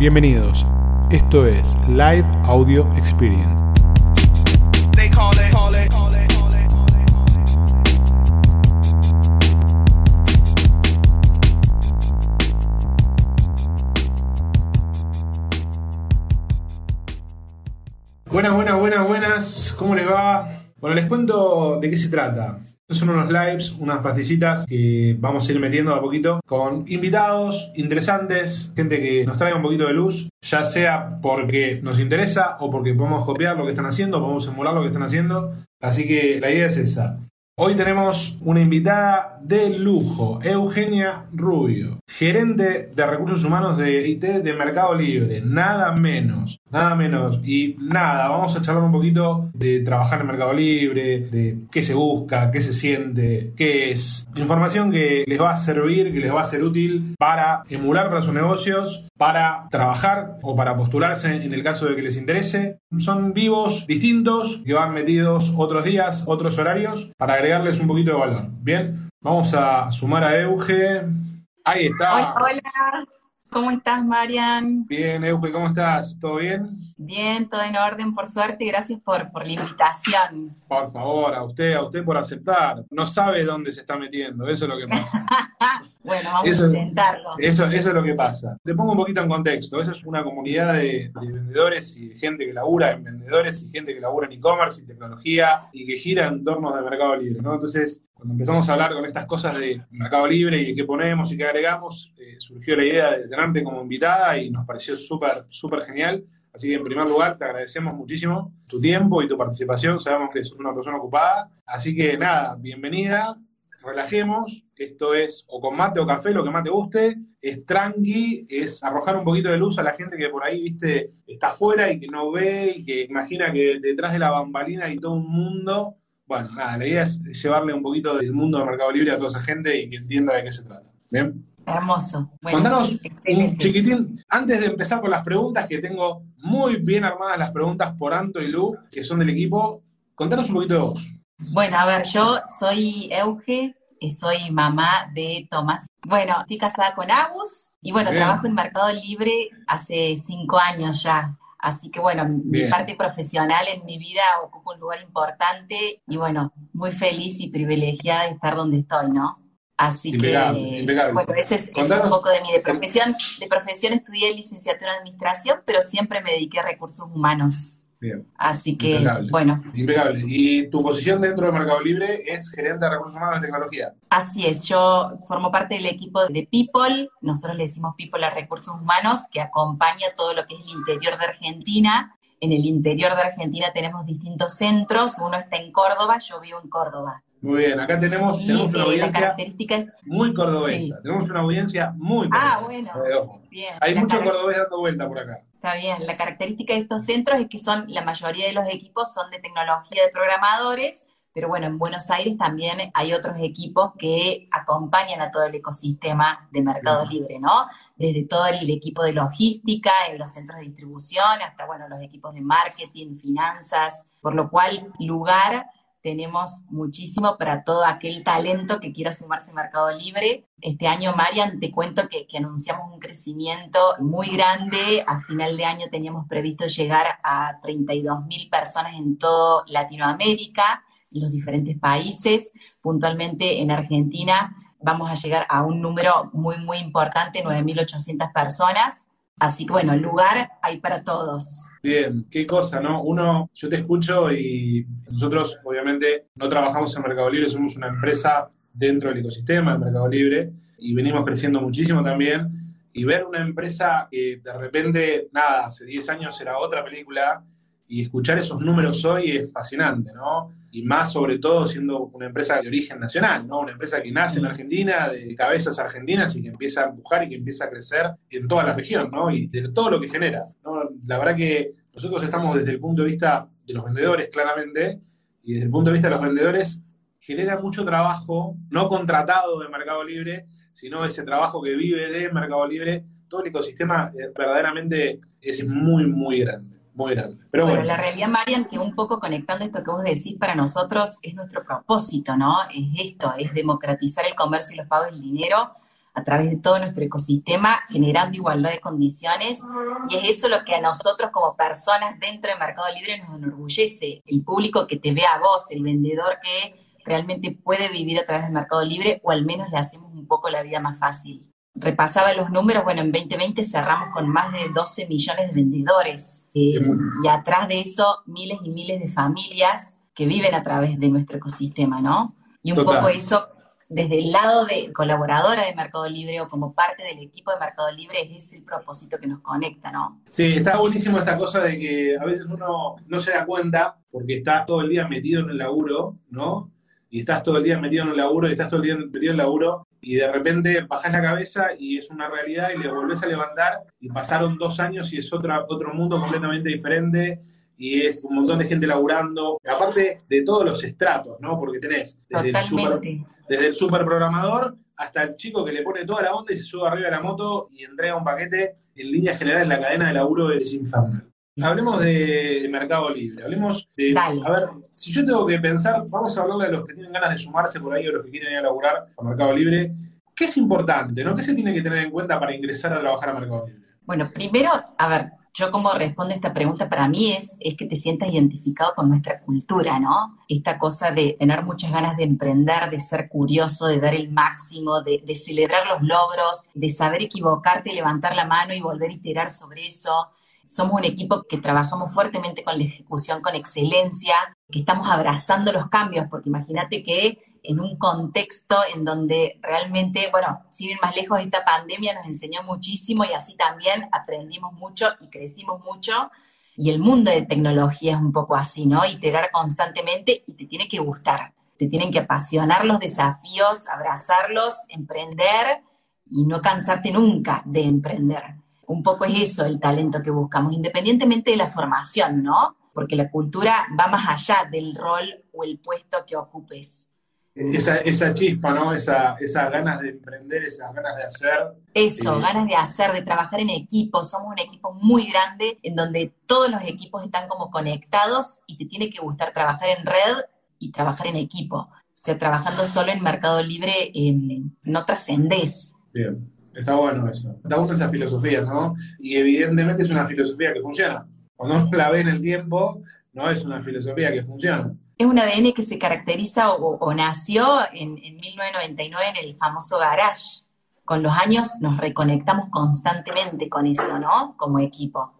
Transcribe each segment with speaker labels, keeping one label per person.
Speaker 1: Bienvenidos. Esto es Live Audio Experience. Buenas, buenas, buenas, buenas. ¿Cómo les va? Bueno, les cuento de qué se trata. Son unos lives, unas pastillitas que vamos a ir metiendo a poquito con invitados interesantes, gente que nos traiga un poquito de luz, ya sea porque nos interesa o porque podemos copiar lo que están haciendo, podemos emular lo que están haciendo. Así que la idea es esa. Hoy tenemos una invitada de lujo, Eugenia Rubio, gerente de recursos humanos de IT de Mercado Libre, nada menos, nada menos. Y nada, vamos a charlar un poquito de trabajar en Mercado Libre, de qué se busca, qué se siente, qué es. Información que les va a servir, que les va a ser útil para emular para sus negocios, para trabajar o para postularse en el caso de que les interese. Son vivos, distintos, que van metidos otros días, otros horarios, para agregarles un poquito de valor. Bien, vamos a sumar a Euge. Ahí está.
Speaker 2: Hola, hola. ¿Cómo estás, Marian?
Speaker 1: Bien, Euge, ¿cómo estás? ¿Todo bien?
Speaker 2: Bien, todo en orden, por suerte. Gracias por, por la invitación.
Speaker 1: Por favor, a usted, a usted por aceptar. No sabe dónde se está metiendo, eso es lo que pasa.
Speaker 2: bueno, vamos
Speaker 1: Eso-
Speaker 2: a intentarlo.
Speaker 1: Eso, eso es lo que pasa. Te pongo un poquito en contexto. Eso es una comunidad de, de vendedores y de gente que labura en vendedores y gente que labura en e-commerce y tecnología y que gira en torno de Mercado Libre, ¿no? Entonces, cuando empezamos a hablar con estas cosas de Mercado Libre y qué ponemos y qué agregamos, eh, surgió la idea de tenerte como invitada y nos pareció súper, súper genial. Así que en primer lugar te agradecemos muchísimo tu tiempo y tu participación. Sabemos que sos una persona ocupada. Así que nada, bienvenida relajemos, esto es o con mate o café, lo que más te guste, es tranqui, es arrojar un poquito de luz a la gente que por ahí, viste, está afuera y que no ve y que imagina que detrás de la bambalina hay todo un mundo. Bueno, nada, la idea es llevarle un poquito del mundo del Mercado Libre a toda esa gente y que entienda de qué se trata. ¿Bien?
Speaker 2: Hermoso. Bueno,
Speaker 1: Contanos un
Speaker 2: excelente.
Speaker 1: chiquitín, antes de empezar con las preguntas, que tengo muy bien armadas las preguntas por Anto y Lu, que son del equipo, contanos un poquito de vos.
Speaker 2: Bueno, a ver, yo soy Euge, soy mamá de Tomás. Bueno, estoy casada con Agus y bueno,
Speaker 1: Bien.
Speaker 2: trabajo en Mercado Libre hace cinco años ya. Así que bueno, mi parte profesional en mi vida ocupa un lugar importante y bueno, muy feliz y privilegiada de estar donde estoy, ¿no? Así
Speaker 1: Impecable,
Speaker 2: que,
Speaker 1: impecable.
Speaker 2: bueno, ese es, un poco de mi de profesión. De profesión estudié licenciatura en administración, pero siempre me dediqué a recursos humanos.
Speaker 1: Bien.
Speaker 2: Así que,
Speaker 1: Impecable.
Speaker 2: bueno,
Speaker 1: Impecable. Y tu posición dentro de Mercado Libre es gerente de recursos humanos de tecnología.
Speaker 2: Así es, yo formo parte del equipo de People, nosotros le decimos People a Recursos Humanos, que acompaña todo lo que es el interior de Argentina. En el interior de Argentina tenemos distintos centros, uno está en Córdoba, yo vivo en Córdoba.
Speaker 1: Muy bien, acá tenemos,
Speaker 2: Y
Speaker 1: tenemos una
Speaker 2: eh, la
Speaker 1: audiencia
Speaker 2: característica es,
Speaker 1: muy cordobesa.
Speaker 2: Sí.
Speaker 1: Tenemos una audiencia muy cordobesa.
Speaker 2: Ah, bueno.
Speaker 1: Eh,
Speaker 2: bien,
Speaker 1: Hay
Speaker 2: la
Speaker 1: mucho cordobés dando vuelta por acá.
Speaker 2: Está bien, la característica de estos centros es que son, la mayoría de los equipos son de tecnología de programadores, pero bueno, en Buenos Aires también hay otros equipos que acompañan a todo el ecosistema de Mercado. Libre, ¿no? Desde todo el equipo de logística, en los centros de distribución, hasta, bueno, los equipos de marketing, finanzas, por lo cual lugar tenemos muchísimo para todo aquel talento que quiera sumarse a Mercado Libre. Este año, Marian, te cuento que, que anunciamos un crecimiento muy grande. A final de año teníamos previsto llegar a 32 mil personas en toda Latinoamérica, los diferentes países. Puntualmente en Argentina vamos a llegar a un número muy, muy importante, 9.800 personas. Así que bueno, lugar hay para todos.
Speaker 1: Bien, qué cosa, ¿no? Uno, yo te escucho y nosotros obviamente no trabajamos en Mercado Libre, somos una empresa dentro del ecosistema de Mercado Libre y venimos creciendo muchísimo también. Y ver una empresa que de repente, nada, hace 10 años era otra película y escuchar esos números hoy es fascinante, ¿no? Y más sobre todo siendo una empresa de origen nacional, ¿no? Una empresa que nace en Argentina, de cabezas argentinas y que empieza a empujar y que empieza a crecer en toda la región, ¿no? Y de todo lo que genera, ¿no? La verdad que nosotros estamos desde el punto de vista de los vendedores, claramente, y desde el punto de vista de los vendedores, genera mucho trabajo, no contratado de Mercado Libre, sino ese trabajo que vive de Mercado Libre. Todo el ecosistema eh, verdaderamente es muy, muy grande, muy grande. Pero
Speaker 2: bueno,
Speaker 1: bueno,
Speaker 2: la realidad, Marian, que un poco conectando esto que vos decís, para nosotros es nuestro propósito, ¿no? Es esto, es democratizar el comercio y los pagos del dinero a través de todo nuestro ecosistema, generando igualdad de condiciones. Y es eso lo que a nosotros como personas dentro de Mercado Libre nos enorgullece. El público que te ve a vos, el vendedor que realmente puede vivir a través del Mercado Libre o al menos le hacemos un poco la vida más fácil. Repasaba los números, bueno, en 2020 cerramos con más de 12 millones de vendedores eh, y atrás de eso miles y miles de familias que viven a través de nuestro ecosistema, ¿no? Y un poco eso desde el lado de colaboradora de Mercado Libre o como parte del equipo de Mercado Libre es el propósito que nos conecta, ¿no?
Speaker 1: Sí, está buenísimo esta cosa de que a veces uno no se da cuenta porque está todo el día metido en el laburo, ¿no? Y estás todo el día metido en el laburo y estás todo el día metido en el laburo y de repente bajas la cabeza y es una realidad y le volvés a levantar y pasaron dos años y es otra, otro mundo completamente diferente y es un montón de gente laburando, aparte de todos los estratos, ¿no? Porque tenés desde el, super, desde el super programador hasta el chico que le pone toda la onda y se sube arriba de la moto y entrega un paquete en línea general en la cadena de laburo de infernal. Hablemos de Mercado Libre, hablemos de... A ver, si yo tengo que pensar, vamos a hablarle a los que tienen ganas de sumarse por ahí o los que quieren ir a laburar a Mercado Libre. ¿Qué es importante, no? ¿Qué se tiene que tener en cuenta para ingresar a trabajar a Mercado Libre?
Speaker 2: Bueno, primero, a ver, yo como respondo a esta pregunta para mí es, es que te sientas identificado con nuestra cultura, ¿no? Esta cosa de tener muchas ganas de emprender, de ser curioso, de dar el máximo, de, de celebrar los logros, de saber equivocarte, levantar la mano y volver a iterar sobre eso. Somos un equipo que trabajamos fuertemente con la ejecución, con excelencia, que estamos abrazando los cambios, porque imagínate que en un contexto en donde realmente, bueno, sin ir más lejos, esta pandemia nos enseñó muchísimo y así también aprendimos mucho y crecimos mucho. Y el mundo de tecnología es un poco así, ¿no? Iterar constantemente y te tiene que gustar, te tienen que apasionar los desafíos, abrazarlos, emprender y no cansarte nunca de emprender. Un poco es eso el talento que buscamos, independientemente de la formación, ¿no? Porque la cultura va más allá del rol o el puesto que ocupes
Speaker 1: esa, esa chispa, ¿no? Esa, esas ganas de emprender, esas ganas de hacer.
Speaker 2: Eso, ganas de hacer, de trabajar en equipo. Somos un equipo muy grande en donde todos los equipos están como conectados y te tiene que gustar trabajar en red y trabajar en equipo. O sea, trabajando solo en Mercado Libre em, no trascendés.
Speaker 1: Bien, está bueno eso. Da uno esa filosofía, ¿no? Y evidentemente es una filosofía que funciona. Cuando uno la ve en el tiempo, no es una filosofía que funciona
Speaker 2: es un ADN que se caracteriza o, nació en, 1999 en el famoso garage. Con los años nos reconectamos constantemente con eso, ¿no? Como equipo.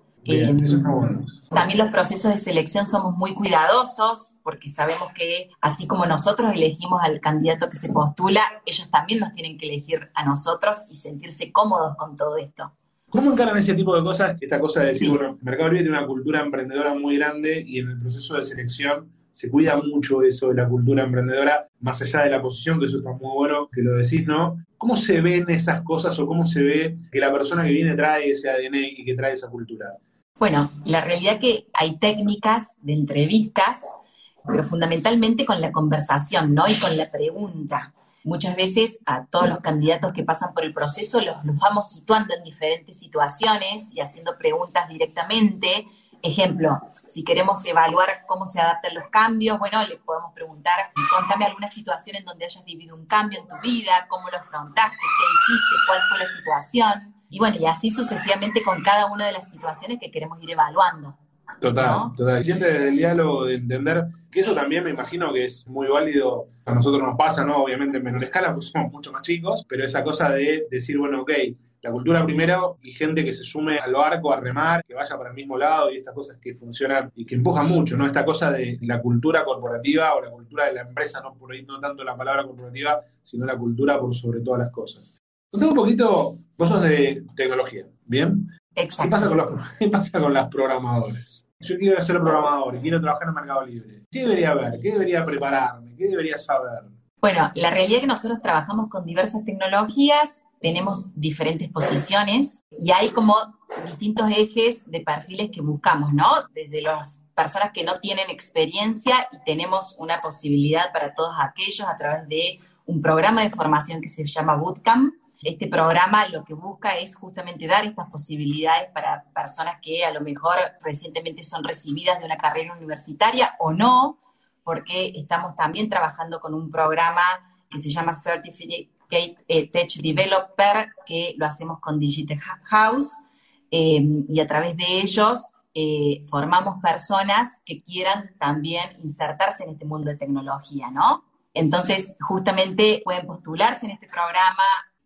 Speaker 2: También los procesos de selección somos muy cuidadosos porque sabemos que así como nosotros elegimos al candidato que se postula, ellos también nos tienen que elegir a nosotros y sentirse cómodos con todo esto.
Speaker 1: ¿Cómo encaran ese tipo de cosas? Esta cosa de decir, bueno, Mercado Libre tiene una cultura emprendedora muy grande y en el proceso de selección se cuida mucho eso de la cultura emprendedora, más allá de la posición, que eso está muy bueno que lo decís, ¿no? ¿Cómo se ven esas cosas o cómo se ve que la persona que viene trae ese ADN y que trae esa cultura?
Speaker 2: Bueno, la realidad es que hay técnicas de entrevistas, pero fundamentalmente con la conversación, ¿no? Y con la pregunta. Muchas veces a todos los candidatos que pasan por el proceso los, los vamos situando en diferentes situaciones y haciendo preguntas directamente Ejemplo, si queremos evaluar cómo se adaptan los cambios, bueno, le podemos preguntar, contame alguna situación en donde hayas vivido un cambio en tu vida, cómo lo afrontaste, qué hiciste, cuál fue la situación. Y bueno, y así sucesivamente con cada una de las situaciones que queremos ir evaluando.
Speaker 1: Total, total. Siempre el diálogo de entender que eso también me imagino que es muy válido. A nosotros nos pasa, ¿no? Obviamente en menor escala, porque somos mucho más chicos, pero esa cosa de decir, bueno, ok, la cultura primero y gente que se sume al barco a remar, que vaya para el mismo lado y estas cosas que funcionan y que empujan mucho, ¿no? Esta cosa de la cultura corporativa o la cultura de la empresa, no por ahí no tanto la palabra corporativa, sino la cultura por sobre todas las cosas. Contame un poquito, vos sos de tecnología, ¿bien?
Speaker 2: Exacto.
Speaker 1: ¿Qué pasa con los, qué pasa con las programadores? Yo quiero ser programador y quiero trabajar en el mercado libre. ¿Qué debería ver? ¿Qué debería prepararme? ¿Qué debería saber?
Speaker 2: Bueno, la realidad es que nosotros trabajamos con diversas tecnologías, tenemos diferentes posiciones y hay como distintos ejes de perfiles que buscamos, ¿no? Desde las personas que no tienen experiencia y tenemos una posibilidad para todos aquellos a través de un programa de formación que se llama Bootcamp. Este programa lo que busca es justamente dar estas posibilidades para personas que a lo mejor recientemente son recibidas de una carrera universitaria o no, porque estamos también trabajando con un programa que se llama Certificate, eh, Tech Developer, que lo hacemos con Digital House, eh, y a través de ellos eh, formamos personas que quieran también insertarse en este mundo de tecnología, ¿no? Entonces, justamente pueden postularse en este programa,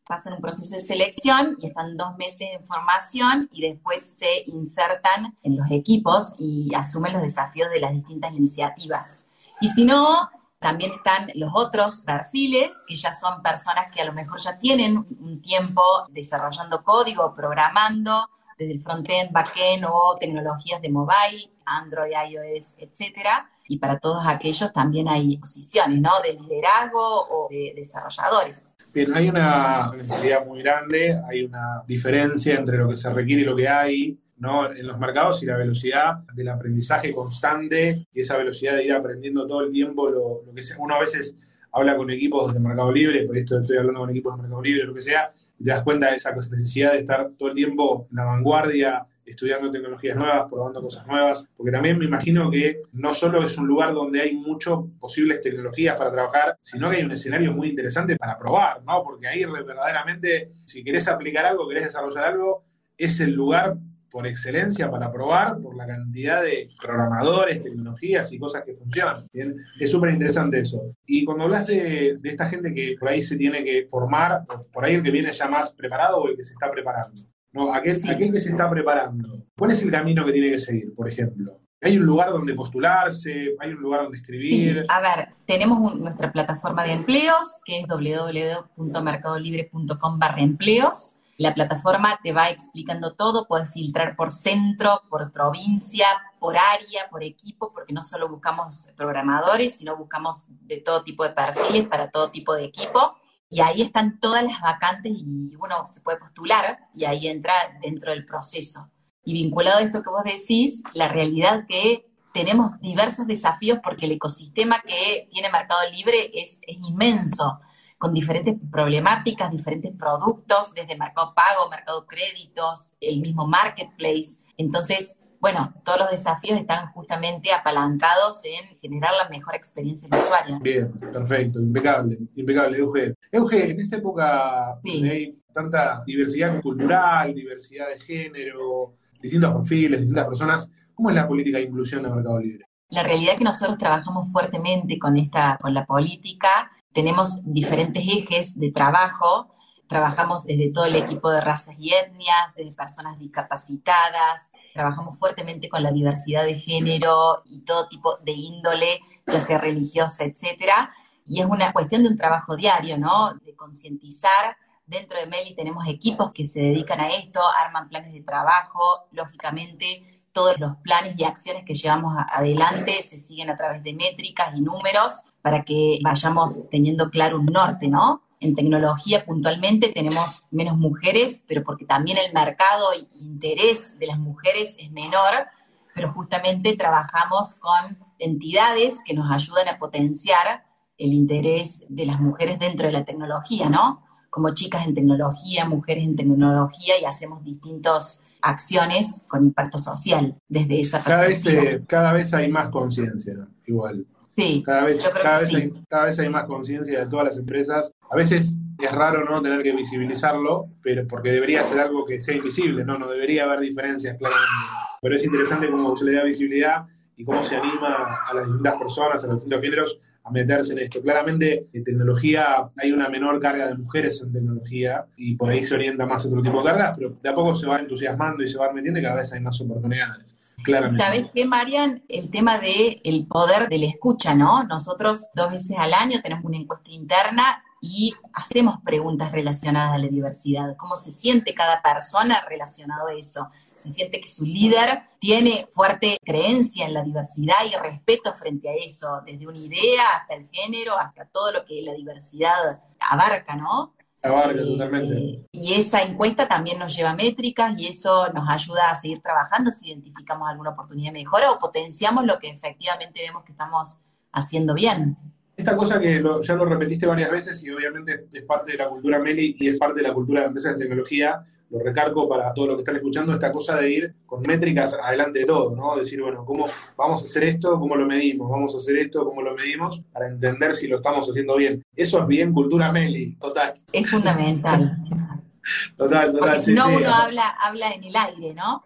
Speaker 2: pasan un proceso de selección y están dos meses en formación y después se insertan en los equipos y asumen los desafíos de las distintas iniciativas. Y si no, también están los otros perfiles, que ya son personas que a lo mejor ya tienen un tiempo desarrollando código, programando, desde el frontend, backend o tecnologías de mobile, Android, iOS, etcétera. Y para todos aquellos también hay posiciones, ¿no? De liderazgo o de desarrolladores.
Speaker 1: Bien, hay una necesidad muy grande, hay una diferencia entre lo que se requiere y lo que hay. ¿No? en los mercados y la velocidad del aprendizaje constante y esa velocidad de ir aprendiendo todo el tiempo lo, que. Uno a veces habla con equipos de Mercado Libre, por esto estoy hablando con equipos de Mercado Libre, lo que sea, te das cuenta de esa necesidad de estar todo el tiempo en la vanguardia, estudiando tecnologías nuevas, probando cosas nuevas, porque también me imagino que no solo es un lugar donde hay muchas posibles tecnologías para trabajar, sino que hay un escenario muy interesante para probar, ¿no? Porque ahí verdaderamente, si querés aplicar algo, querés desarrollar algo, es el lugar por excelencia para probar por la cantidad de programadores, tecnologías y cosas que funcionan. ¿bien? Es súper interesante eso. Y cuando hablas de, esta gente que por ahí se tiene que formar, por ahí el que viene ya más preparado o el que se está preparando. No, aquel, aquel que se está preparando. ¿Cuál es el camino que tiene que seguir, por ejemplo? ¿Hay un lugar donde postularse? ¿Hay un lugar donde escribir?
Speaker 2: A ver, tenemos nuestra plataforma de empleos, que es www.mercadolibre.com barra empleos. La plataforma te va explicando todo, puedes filtrar por centro, por provincia, por área, por equipo, porque no solo buscamos programadores, sino buscamos de todo tipo de perfiles para todo tipo de equipo. Y ahí están todas las vacantes y uno se puede postular y ahí entra dentro del proceso. Y vinculado a esto que vos decís, la realidad que tenemos diversos desafíos porque el ecosistema que tiene Mercado Libre es, es inmenso con diferentes problemáticas, diferentes productos, desde mercado pago, mercado créditos, el mismo marketplace. Entonces, bueno, todos los desafíos están justamente apalancados en generar la mejor experiencia del usuario.
Speaker 1: Bien, perfecto, impecable, impecable, Euge. Euge, en esta época donde hay tanta diversidad cultural, diversidad de género, distintos perfiles, distintas personas, ¿cómo es la política de inclusión de Mercado Libre?
Speaker 2: La realidad es que nosotros trabajamos fuertemente con esta, con la política tenemos diferentes ejes de trabajo. Trabajamos desde todo el equipo de razas y etnias, desde personas discapacitadas, trabajamos fuertemente con la diversidad de género y todo tipo de índole, ya sea religiosa, etcétera. Y es una cuestión de un trabajo diario, ¿no? De concientizar. Dentro de Meli tenemos equipos que se dedican a esto, arman planes de trabajo, lógicamente todos los planes y acciones que llevamos adelante se siguen a través de métricas y números para que vayamos teniendo claro un norte, ¿no? En tecnología puntualmente tenemos menos mujeres, pero porque también el mercado e interés de las mujeres es menor, pero justamente trabajamos con entidades que nos ayudan a potenciar el interés de las mujeres dentro de la tecnología, ¿no? Como chicas en tecnología, mujeres en tecnología y hacemos distintos acciones con impacto social desde esa
Speaker 1: cada vez eh, cada vez hay más conciencia igual.
Speaker 2: Sí
Speaker 1: cada vez cada vez, hay, cada vez hay más conciencia de todas las empresas. A veces es raro no tener que visibilizarlo pero porque debería ser algo que sea invisible no no debería haber diferencias claramente. Pero es interesante cómo se le da visibilidad y cómo se anima a las distintas personas a los distintos géneros a meterse en esto. Claramente, en tecnología hay una menor carga de mujeres en tecnología y por ahí se orienta más otro tipo de cargas, pero de a poco se va entusiasmando y se va metiendo y cada vez hay más oportunidades. Claramente.
Speaker 2: ¿Sabes qué, Marian? El tema del el poder de la escucha, ¿no? Nosotros dos veces al año tenemos una encuesta interna y hacemos preguntas relacionadas a la diversidad. ¿Cómo se siente cada persona relacionado a eso? se siente que su líder tiene fuerte creencia en la diversidad y respeto frente a eso, desde una idea hasta el género, hasta todo lo que la diversidad abarca, ¿no?
Speaker 1: Abarca eh, totalmente.
Speaker 2: Y esa encuesta también nos lleva métricas y eso nos ayuda a seguir trabajando si identificamos alguna oportunidad de mejora o potenciamos lo que efectivamente vemos que estamos haciendo bien.
Speaker 1: Esta cosa que ya lo repetiste varias veces y obviamente es parte de la cultura Meli y es parte de la cultura de empresas de tecnología, lo recargo para todos los que están escuchando, esta cosa de ir con métricas adelante de todo, ¿no? Decir, bueno, ¿cómo vamos a hacer esto? ¿Cómo lo medimos? Vamos a hacer esto, ¿cómo lo medimos? Para entender si lo estamos haciendo bien. Eso es bien cultura Meli, total.
Speaker 2: Es fundamental.
Speaker 1: total, total.
Speaker 2: Porque si no, uno habla, habla en el aire, ¿no?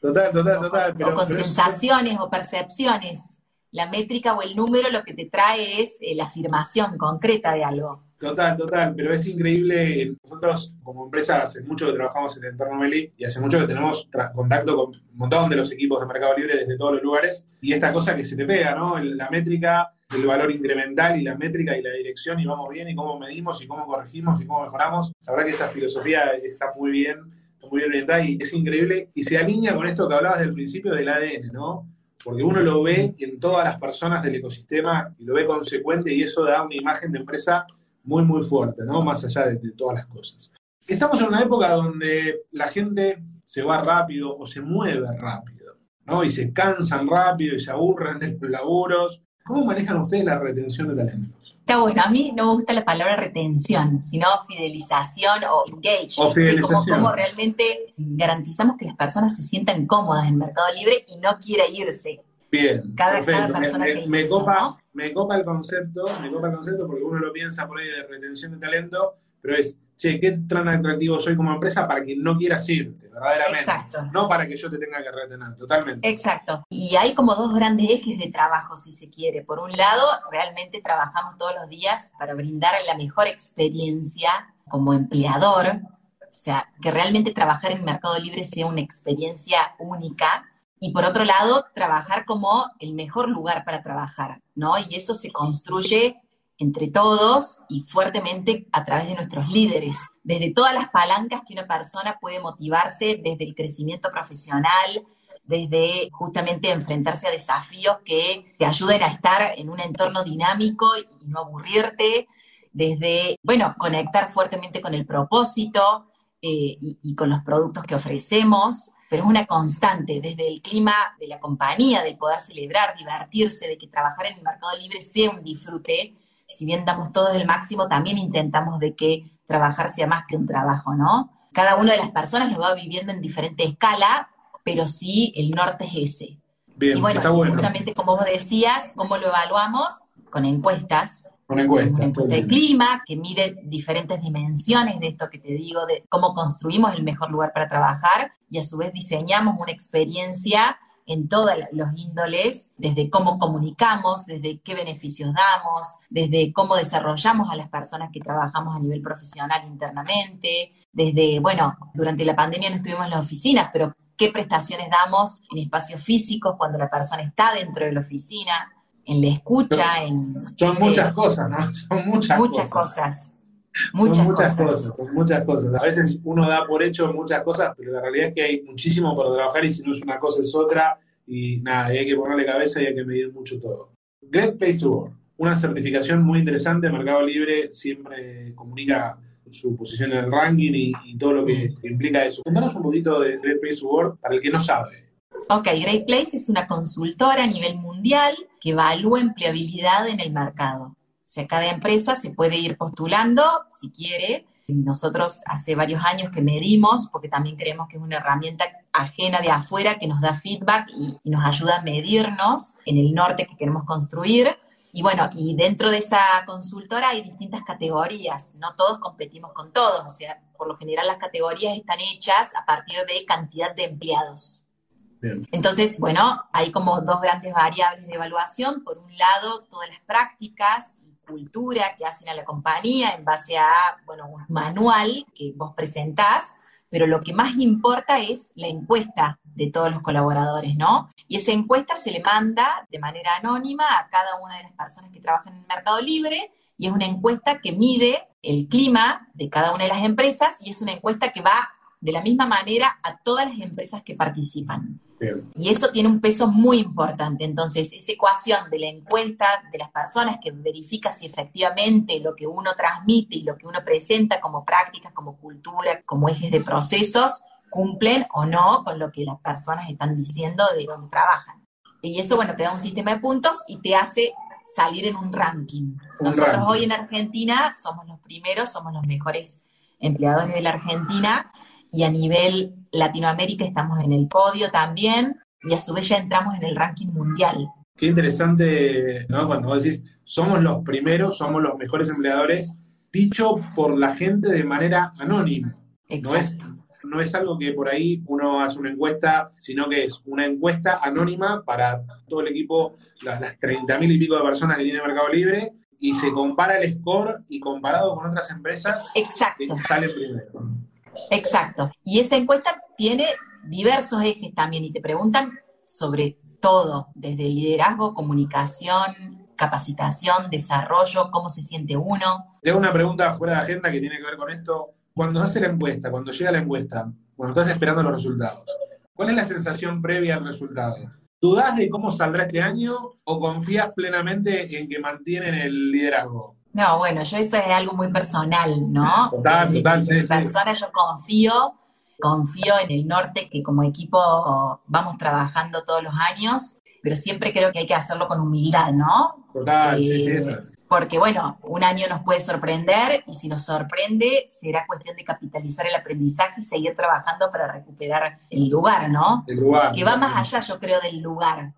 Speaker 1: Total, total, total.
Speaker 2: o con sensaciones o percepciones. La métrica o el número lo que te trae es eh, la afirmación concreta de algo.
Speaker 1: Total, total, pero es increíble. Nosotros como empresa hace mucho que trabajamos en el entorno Meli y hace mucho que tenemos contacto con un montón de los equipos de Mercado Libre desde todos los lugares y esta cosa que se te pega, ¿no? La métrica, el valor incremental y la métrica y la dirección y vamos bien y cómo medimos y cómo corregimos y cómo mejoramos. La verdad que esa filosofía está muy bien, muy bien orientada y es increíble y se alinea con esto que hablabas del principio del ADN, ¿no? Porque uno lo ve en todas las personas del ecosistema y lo ve consecuente y eso da una imagen de empresa muy, muy fuerte, ¿no? Más allá de, todas las cosas. Estamos en una época donde la gente se va rápido o se mueve rápido, ¿no? Y se cansan rápido y se aburren de los laburos. ¿Cómo manejan ustedes la retención de talentos?
Speaker 2: Está bueno, a mí no me gusta la palabra retención, sino fidelización o engage.
Speaker 1: O fidelización.
Speaker 2: Cómo realmente garantizamos que las personas se sientan cómodas en mercado libre y no quiera irse.
Speaker 1: Bien,
Speaker 2: cada, persona
Speaker 1: me, me, copa, me copa el concepto, me copa el concepto porque uno lo piensa por ahí de retención de talento, pero es, che, ¿qué tan atractivo soy como empresa para que no quieras irte, verdaderamente?
Speaker 2: Exacto.
Speaker 1: No para que yo te tenga que retener, totalmente.
Speaker 2: Exacto. Y hay como dos grandes ejes de trabajo, si se quiere. Por un lado, realmente trabajamos todos los días para brindar la mejor experiencia como empleador, o sea, que realmente trabajar en Mercado Libre sea una experiencia única y por otro lado, trabajar como el mejor lugar para trabajar, ¿no? Y eso se construye entre todos y fuertemente a través de nuestros líderes, desde todas las palancas que una persona puede motivarse, desde el crecimiento profesional, desde justamente enfrentarse a desafíos que te ayuden a estar en un entorno dinámico y no aburrirte, desde, bueno, conectar fuertemente con el propósito eh, y, y con los productos que ofrecemos, pero es una constante, desde el clima de la compañía, del poder celebrar, divertirse, de que trabajar en el mercado libre sea un disfrute. Si bien damos todo el máximo, también intentamos de que trabajar sea más que un trabajo, ¿no? Cada una de las personas lo va viviendo en diferente escala, pero sí el norte es ese.
Speaker 1: Bien,
Speaker 2: y bueno, justamente como vos decías, ¿cómo lo evaluamos? Con encuestas,
Speaker 1: una encuesta.
Speaker 2: de clima que mide diferentes dimensiones de esto que te digo, de cómo construimos el mejor lugar para trabajar y a su vez diseñamos una experiencia en todos los índoles, desde cómo comunicamos, desde qué beneficios damos, desde cómo desarrollamos a las personas que trabajamos a nivel profesional internamente, desde, bueno, durante la pandemia no estuvimos en las oficinas, pero qué prestaciones damos en espacios físicos cuando la persona está dentro de la oficina, en la escucha, en...
Speaker 1: Son muchas cosas, ¿no? Son muchas,
Speaker 2: muchas cosas. Muchas,
Speaker 1: son muchas cosas. son muchas cosas. A veces uno da por hecho muchas cosas, pero la realidad es que hay muchísimo por trabajar y si no es una cosa es otra y nada, hay que ponerle cabeza y hay que medir mucho todo. Great Place to Work, una certificación muy interesante, Mercado Libre siempre comunica su posición en el ranking y, todo lo que implica eso. Cuéntanos un poquito de Great Place to Work para el que no sabe.
Speaker 2: Ok, Great Place es una consultora a nivel mundial que evalúa empleabilidad en el mercado. O sea, cada empresa se puede ir postulando si quiere. Nosotros hace varios años que medimos, porque también creemos que es una herramienta ajena de afuera que nos da feedback y, y nos ayuda a medirnos en el norte que queremos construir. Y bueno, y dentro de esa consultora hay distintas categorías, no todos competimos con todos, o sea, por lo general las categorías están hechas a partir de cantidad de empleados. Entonces, bueno, hay como dos grandes variables de evaluación. Por un lado, todas las prácticas cultura que hacen a la compañía en base a, bueno, un manual que vos presentás, pero lo que más importa es la encuesta de todos los colaboradores, ¿no? Y esa encuesta se le manda de manera anónima a cada una de las personas que trabajan en el mercado libre y es una encuesta que mide el clima de cada una de las empresas y es una encuesta que va de la misma manera a todas las empresas que participan. Y eso tiene un peso muy importante. Entonces, esa ecuación de la encuesta de las personas que verifica si efectivamente lo que uno transmite y lo que uno presenta como prácticas, como cultura, como ejes de procesos, cumplen o no con lo que las personas están diciendo de dónde trabajan. Y eso, bueno, te da un sistema de puntos y te hace salir en un ranking. Nosotros hoy en Argentina somos los primeros, somos los mejores empleadores de la Argentina y a nivel Latinoamérica estamos en el podio también y a su vez ya entramos en el ranking mundial.
Speaker 1: Qué interesante, ¿no? Cuando vos decís, somos los primeros, somos los mejores empleadores, dicho por la gente de manera anónima.
Speaker 2: Exacto.
Speaker 1: No es, no es algo que por ahí uno hace una encuesta, sino que es una encuesta anónima para todo el equipo, las, las 30.000 y pico de personas que tiene Mercado Libre, y se compara el score y comparado con otras empresas,
Speaker 2: Exacto.
Speaker 1: sale primero.
Speaker 2: Exacto. Y esa encuesta tiene diversos ejes también y te preguntan sobre todo, desde liderazgo, comunicación, capacitación, desarrollo, cómo se siente uno.
Speaker 1: Tengo una pregunta fuera de agenda que tiene que ver con esto. Cuando hace la encuesta, cuando llega la encuesta, cuando estás esperando los resultados, ¿cuál es la sensación previa al resultado? ¿Dudás de cómo saldrá este año o confías plenamente en que mantienen el liderazgo?
Speaker 2: No, bueno, yo eso es algo muy personal, ¿no?
Speaker 1: Total,
Speaker 2: Desde
Speaker 1: total, sí, sí.
Speaker 2: persona yo confío, confío en el norte que como equipo vamos trabajando todos los años, pero siempre creo que hay que hacerlo con humildad, ¿no?
Speaker 1: Total, sí, sí,
Speaker 2: Eh,
Speaker 1: eso es.
Speaker 2: Porque bueno, un año nos puede sorprender y si nos sorprende será cuestión de capitalizar el aprendizaje y seguir trabajando para recuperar el lugar, ¿no?
Speaker 1: El lugar.
Speaker 2: Que va más allá, yo creo, del lugar.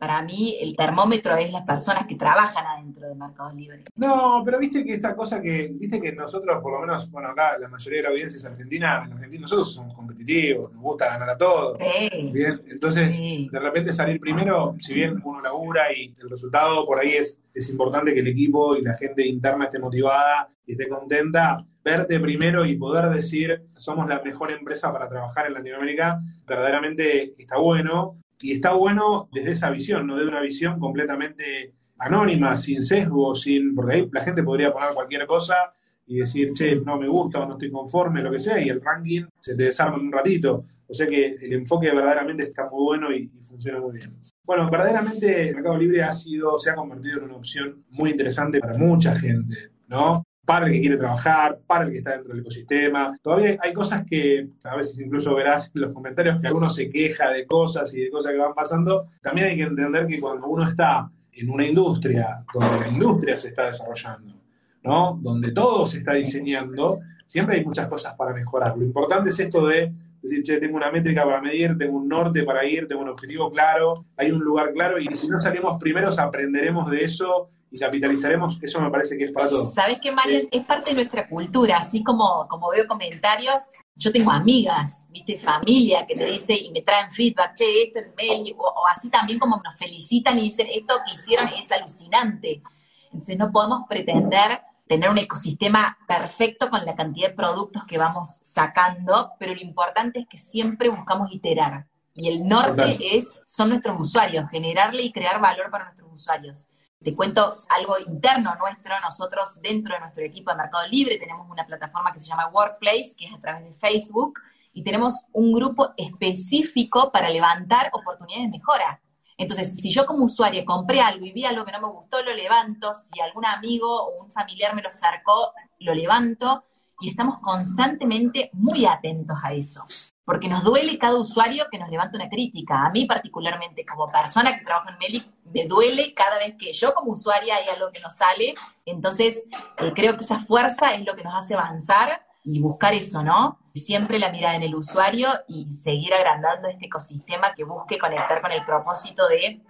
Speaker 2: Para mí el termómetro es las personas que trabajan adentro de Mercado Libre.
Speaker 1: No, pero viste que esta cosa que, viste que nosotros, por lo menos, bueno, acá la mayoría de la audiencia es argentina, en Argentina nosotros somos competitivos, nos gusta ganar a todos.
Speaker 2: Sí,
Speaker 1: Bien, entonces,
Speaker 2: Sí.
Speaker 1: de repente salir primero, si bien uno labura y el resultado por ahí es, es importante que el equipo y la gente interna esté motivada y esté contenta, verte primero y poder decir somos la mejor empresa para trabajar en Latinoamérica, verdaderamente está bueno. Y está bueno desde esa visión, no de una visión completamente anónima, sin sesgo, sin. porque ahí la gente podría poner cualquier cosa y decir, che, no me gusta o no estoy conforme, lo que sea, y el ranking se te desarma en un ratito. O sea que el enfoque verdaderamente está muy bueno y, y funciona muy bien. Bueno, verdaderamente Mercado Libre ha sido, se ha convertido en una opción muy interesante para mucha gente, ¿no? Para el que quiere trabajar, para el que está dentro del ecosistema. Todavía hay cosas que a veces incluso verás en los comentarios que alguno se queja de cosas y de cosas que van pasando. También hay que entender que cuando uno está en una industria donde la industria se está desarrollando, ¿no? Donde todo se está diseñando, siempre hay muchas cosas para mejorar. Lo importante es esto de decir, che, tengo una métrica para medir, tengo un norte para ir, tengo un objetivo claro, hay un lugar claro y si no salimos primeros aprenderemos de eso y capitalizaremos, eso me parece que es para todos.
Speaker 2: ¿Sabes qué, Marian? Es parte de nuestra cultura, así como, como veo comentarios, yo tengo amigas, viste, familia que me dice y me traen feedback, che, esto en mail, o, o así también como nos felicitan y dicen, esto que hicieron es alucinante. Entonces no podemos pretender tener un ecosistema perfecto con la cantidad de productos que vamos sacando, pero lo importante es que siempre buscamos iterar. Y el norte
Speaker 1: Total.
Speaker 2: es, son nuestros usuarios, generarle y crear valor para nuestros usuarios. Te cuento algo interno nuestro, nosotros dentro de nuestro equipo de Mercado Libre tenemos una plataforma que se llama Workplace, que es a través de Facebook, y tenemos un grupo específico para levantar oportunidades de mejora. Entonces, si yo como usuario compré algo y vi algo que no me gustó, lo levanto. Si algún amigo o un familiar me lo acercó, lo levanto. Y estamos constantemente muy atentos a eso. Porque nos duele cada usuario que nos levanta una crítica. A mí particularmente, como persona que trabaja en Meli, me duele cada vez que yo como usuaria hay algo que no sale. Entonces, eh, creo que esa fuerza es lo que nos hace avanzar y buscar eso, ¿no? Siempre la mirada en el usuario y seguir agrandando este ecosistema que busque conectar con el propósito de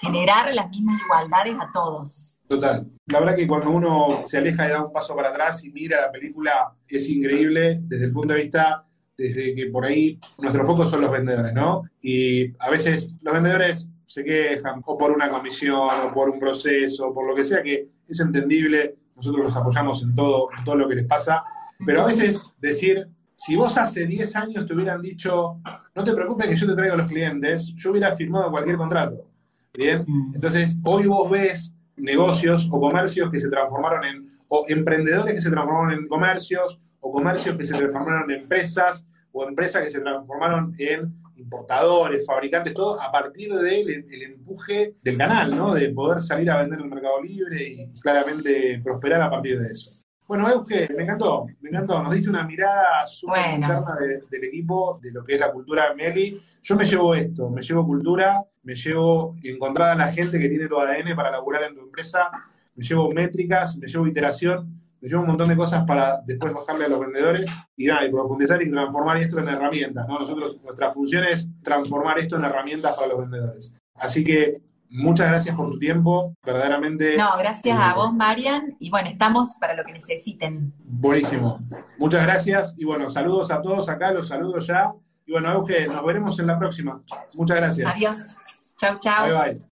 Speaker 2: generar las mismas igualdades a todos.
Speaker 1: Total. La verdad que cuando uno se aleja y da un paso para atrás y mira la película, es increíble desde el punto de vista, desde que por ahí nuestro foco son los vendedores, ¿no? Y a veces los vendedores se quejan o por una comisión o por un proceso, o por lo que sea, que es entendible, nosotros los apoyamos en todo, en todo lo que les pasa, pero a veces decir, si vos hace 10 años te hubieran dicho, no te preocupes que yo te traigo a los clientes, yo hubiera firmado cualquier contrato. Bien,
Speaker 2: Mm.
Speaker 1: entonces hoy vos ves negocios o comercios que se transformaron en, o emprendedores que se transformaron en comercios, o comercios que se transformaron en empresas, o empresas que se transformaron en importadores, fabricantes, todo a partir del el empuje del canal, ¿no? De poder salir a vender en el mercado libre y claramente prosperar a partir de eso. Bueno, Euge, me encantó, me encantó. Nos diste una mirada súper
Speaker 2: Bueno.
Speaker 1: interna de- del equipo, de lo que es la cultura de Meli. Yo me llevo esto, me llevo cultura, me llevo encontrar a la gente que tiene tu ADN para laburar en tu empresa, me llevo métricas, me llevo iteración, nos lleva un montón de cosas para después bajarle a los vendedores y, nada, y profundizar y transformar esto en herramientas. ¿no? Nosotros, nuestra función es transformar esto en herramientas para los vendedores. Así que muchas gracias por tu tiempo, verdaderamente.
Speaker 2: No, gracias a vos, Marian, y bueno, estamos para lo que necesiten.
Speaker 1: Buenísimo. Muchas gracias y bueno, saludos a todos acá, los saludo ya. Y bueno, Euge, nos veremos en la próxima. Muchas gracias.
Speaker 2: Adiós. Chau, chau.
Speaker 1: Bye, bye.